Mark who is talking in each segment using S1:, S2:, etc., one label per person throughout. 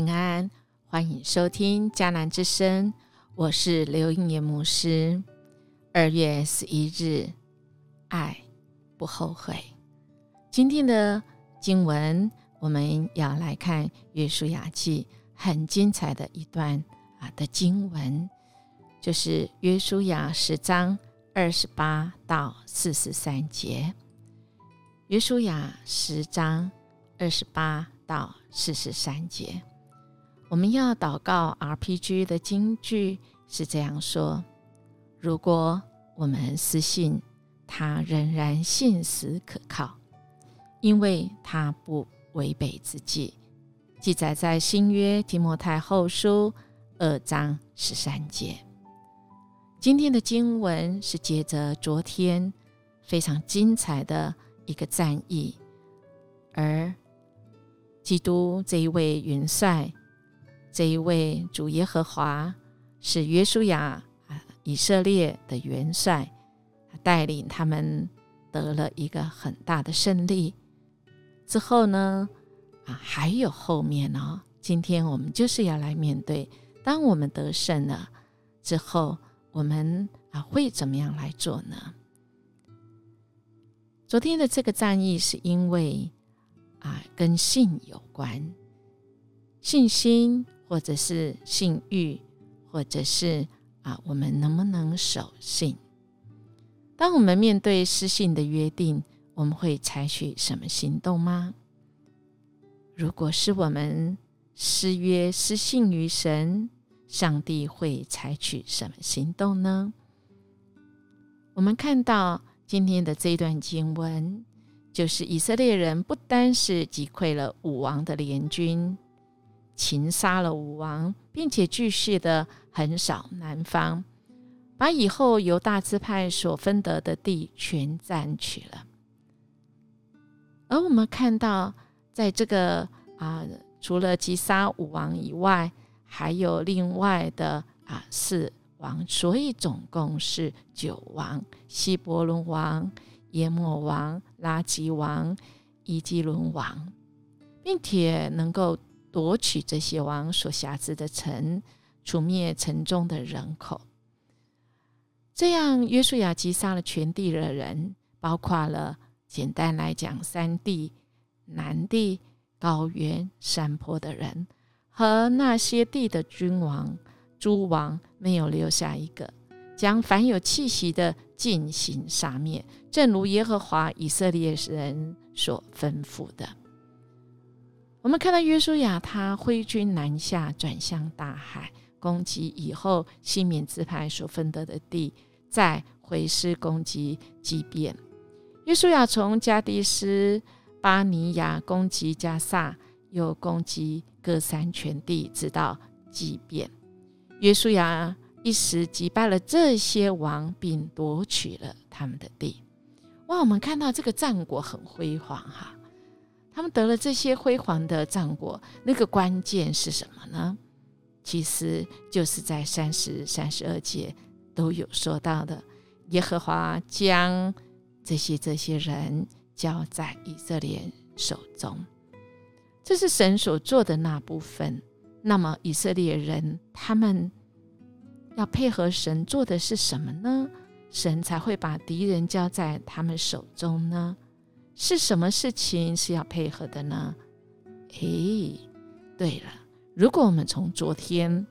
S1: 平安，欢迎收听迦南之声，我是刘应业牧师。二月十一日，爱不后悔。今天的经文，我们要来看《约书亚记》很精彩的一段啊的经文，就是《约书亚》十章二十八到四十三节。《约书亚》十章二十八到四十三节。我们要祷告 RPG 的金句是这样说：如果我们私信他，仍然信实可靠，因为他不违背自己。记载在新约提摩太后书二章十三节。今天的经文是接着昨天非常精彩的一个战役，而基督这一位元帅。这一位主耶和华是约书亚啊，以色列的元帅，带领他们得了一个很大的胜利。之后呢，啊，还有后面哦。今天我们就是要来面对，当我们得胜了之后，我们啊会怎么样来做呢？昨天的这个战役是因为啊跟信有关，信心。或者是信欲，或者是啊，我们能不能守信？当我们面对失信的约定，我们会采取什么行动吗？如果是我们失约失信于神，上帝会采取什么行动呢？我们看到今天的这一段经文，就是以色列人不单是击溃了武王的联军。擒杀了武王，并且继续的横扫南方，把以后由大支派所分得的地全占取了。而我们看到，在这个啊，除了击杀武王以外，还有另外的啊四王，所以总共是九王：希伯伦王、耶莫王、拉吉王、伊基伦王，并且能够。夺取这些王所辖制的城，除灭城中的人口。这样，约书亚击杀了全地的人，包括了简单来讲，山地、南地、高原、山坡的人，和那些地的君王、诸王，没有留下一个，将凡有气息的进行杀灭，正如耶和华以色列人所吩咐的。我们看到约书亚，他挥军南下，转向大海，攻击以后西缅支派所分得的地，再回师攻击基变。约书亚从加迪斯巴尼亚攻击加萨，又攻击各山全地，直到基变。约书亚一时击败了这些王，并夺取了他们的地。哇，我们看到这个战果很辉煌哈。他们得了这些辉煌的战果，那个关键是什么呢？其实就是在三十三十二节都有说到的，耶和华将这些这些人交在以色列手中，这是神所做的那部分。那么以色列人他们要配合神做的是什么呢？神才会把敌人交在他们手中呢？是什么事情是要配合的呢？诶，对了，如果我们从昨天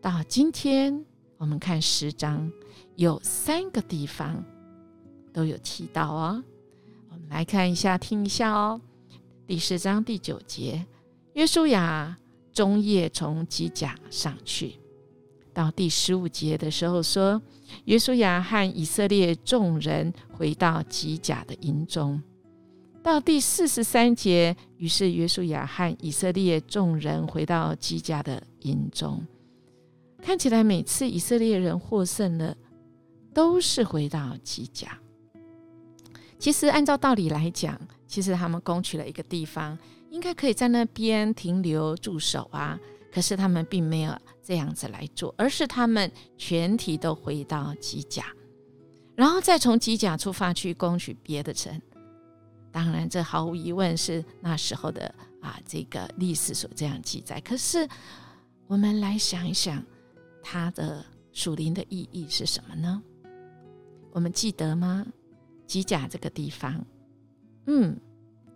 S1: 到今天，我们看十章，有三个地方都有提到哦。我们来看一下，听一下哦。第十章第九节，约书亚中夜从基甲上去。到第十五节的时候说，约书亚和以色列众人回到吉甲的营中。到第四十三节，于是约书亚和以色列众人回到吉甲的营中。看起来每次以色列人获胜了，都是回到吉甲。其实按照道理来讲，其实他们攻取了一个地方，应该可以在那边停留驻守啊。可是他们并没有这样子来做，而是他们全体都回到机甲，然后再从机甲出发去攻取别的城。当然，这毫无疑问是那时候的啊这个历史所这样记载。可是我们来想一想，它的属灵的意义是什么呢？我们记得吗？基甲这个地方，嗯，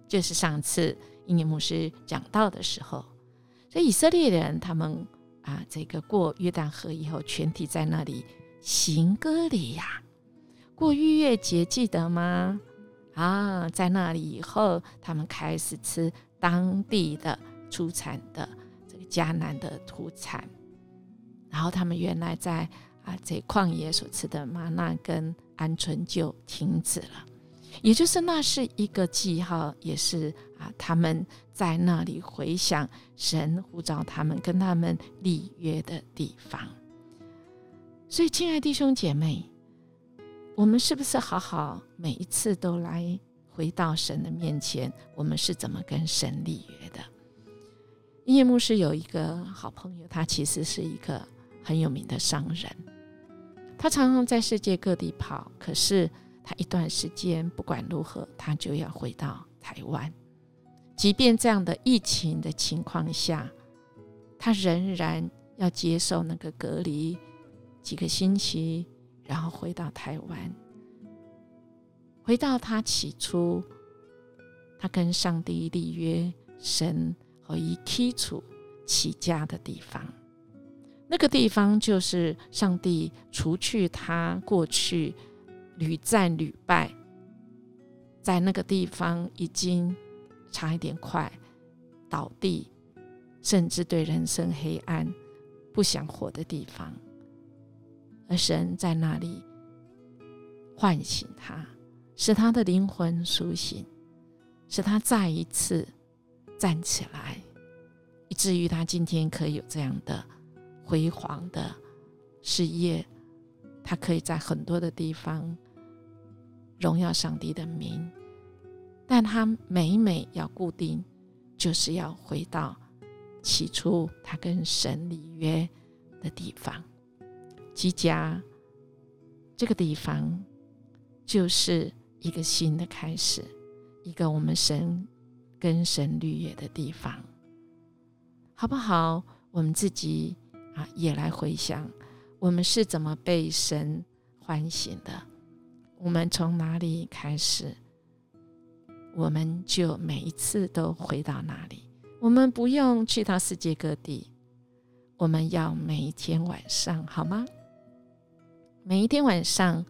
S1: 就是上次英年牧师讲到的时候，所以以色列人他们啊，这个过约旦河以后，全体在那里行歌礼呀，过逾越节，记得吗？啊，在那里以后，他们开始吃当地的出产的这个迦南的土产，然后他们原来在啊这旷野所吃的玛纳跟鹌鹑就停止了，也就是那是一个记号，也是他们在那里回想神呼召他们跟他们立约的地方。所以，亲爱弟兄姐妹。我们是不是好好每一次都来回到神的面前？我们是怎么跟神立约的？叶牧师有一个好朋友，他其实是一个很有名的商人，他常常在世界各地跑。可是他一段时间不管如何，他就要回到台湾。即便这样的疫情的情况下，他仍然要接受那个隔离几个星期。然后回到台湾，回到他起初，他跟上帝立约，神和以基础起家的地方。那个地方就是上帝除去他过去屡战屡败，在那个地方已经差一点快倒地，甚至对人生黑暗不想活的地方。而神在那里唤醒他，使他的灵魂苏醒，使他再一次站起来，以至于他今天可以有这样的辉煌的事业。他可以在很多的地方荣耀上帝的名，但他每每要固定，就是要回到起初他跟神立约的地方。基家这个地方，就是一个新的开始，一个我们神跟神绿野的地方，好不好？我们自己啊，也来回想，我们是怎么被神唤醒的？我们从哪里开始？我们就每一次都回到那里？我们不用去到世界各地，我们要每一天晚上，好吗？每一天晚上，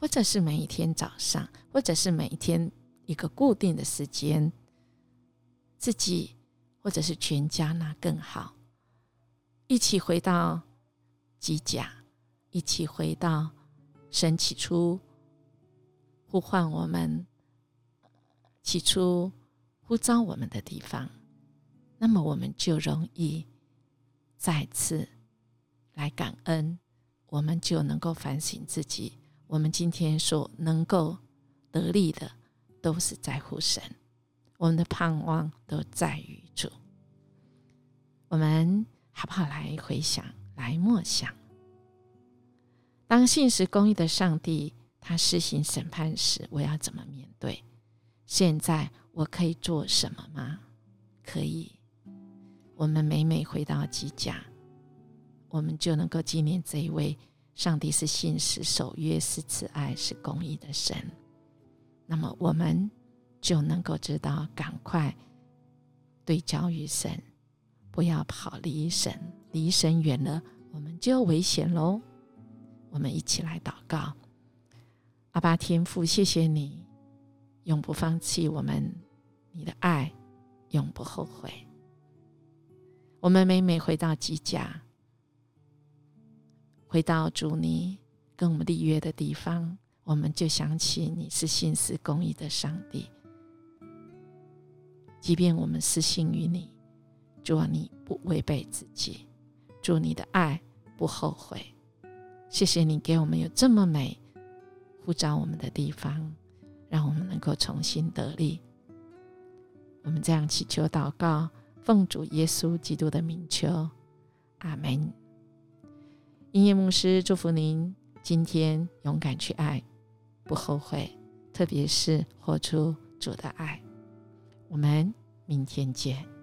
S1: 或者是每一天早上，或者是每一天一个固定的时间，自己或者是全家那更好，一起回到机甲，一起回到神起初呼唤我们、起初呼召我们的地方，那么我们就容易再次来感恩。我们就能够反省自己，我们今天所能够得力的，都是在乎神，我们的盼望都在于主。我们好不好来回想，来默想？当信实公义的上帝他施行审判时，我要怎么面对？现在我可以做什么吗？可以，我们每每回到基家。我们就能够纪念这一位上帝是信实、守约、是慈爱、是公义的神。那么，我们就能够知道，赶快对焦于神，不要跑离神，离神远了，我们就危险喽。我们一起来祷告：阿爸天父，谢谢你永不放弃我们，你的爱永不后悔。我们每每回到基家。回到主你跟我们立约的地方，我们就想起你是信实公义的上帝。即便我们失信于你，主啊，你不违背自己，祝你的爱不后悔。谢谢你给我们有这么美呼召我们的地方，让我们能够重新得力。我们这样祈求祷告，奉主耶稣基督的名求，阿门。音乐牧师祝福您今天勇敢去爱，不后悔，特别是活出主的爱。我们明天见。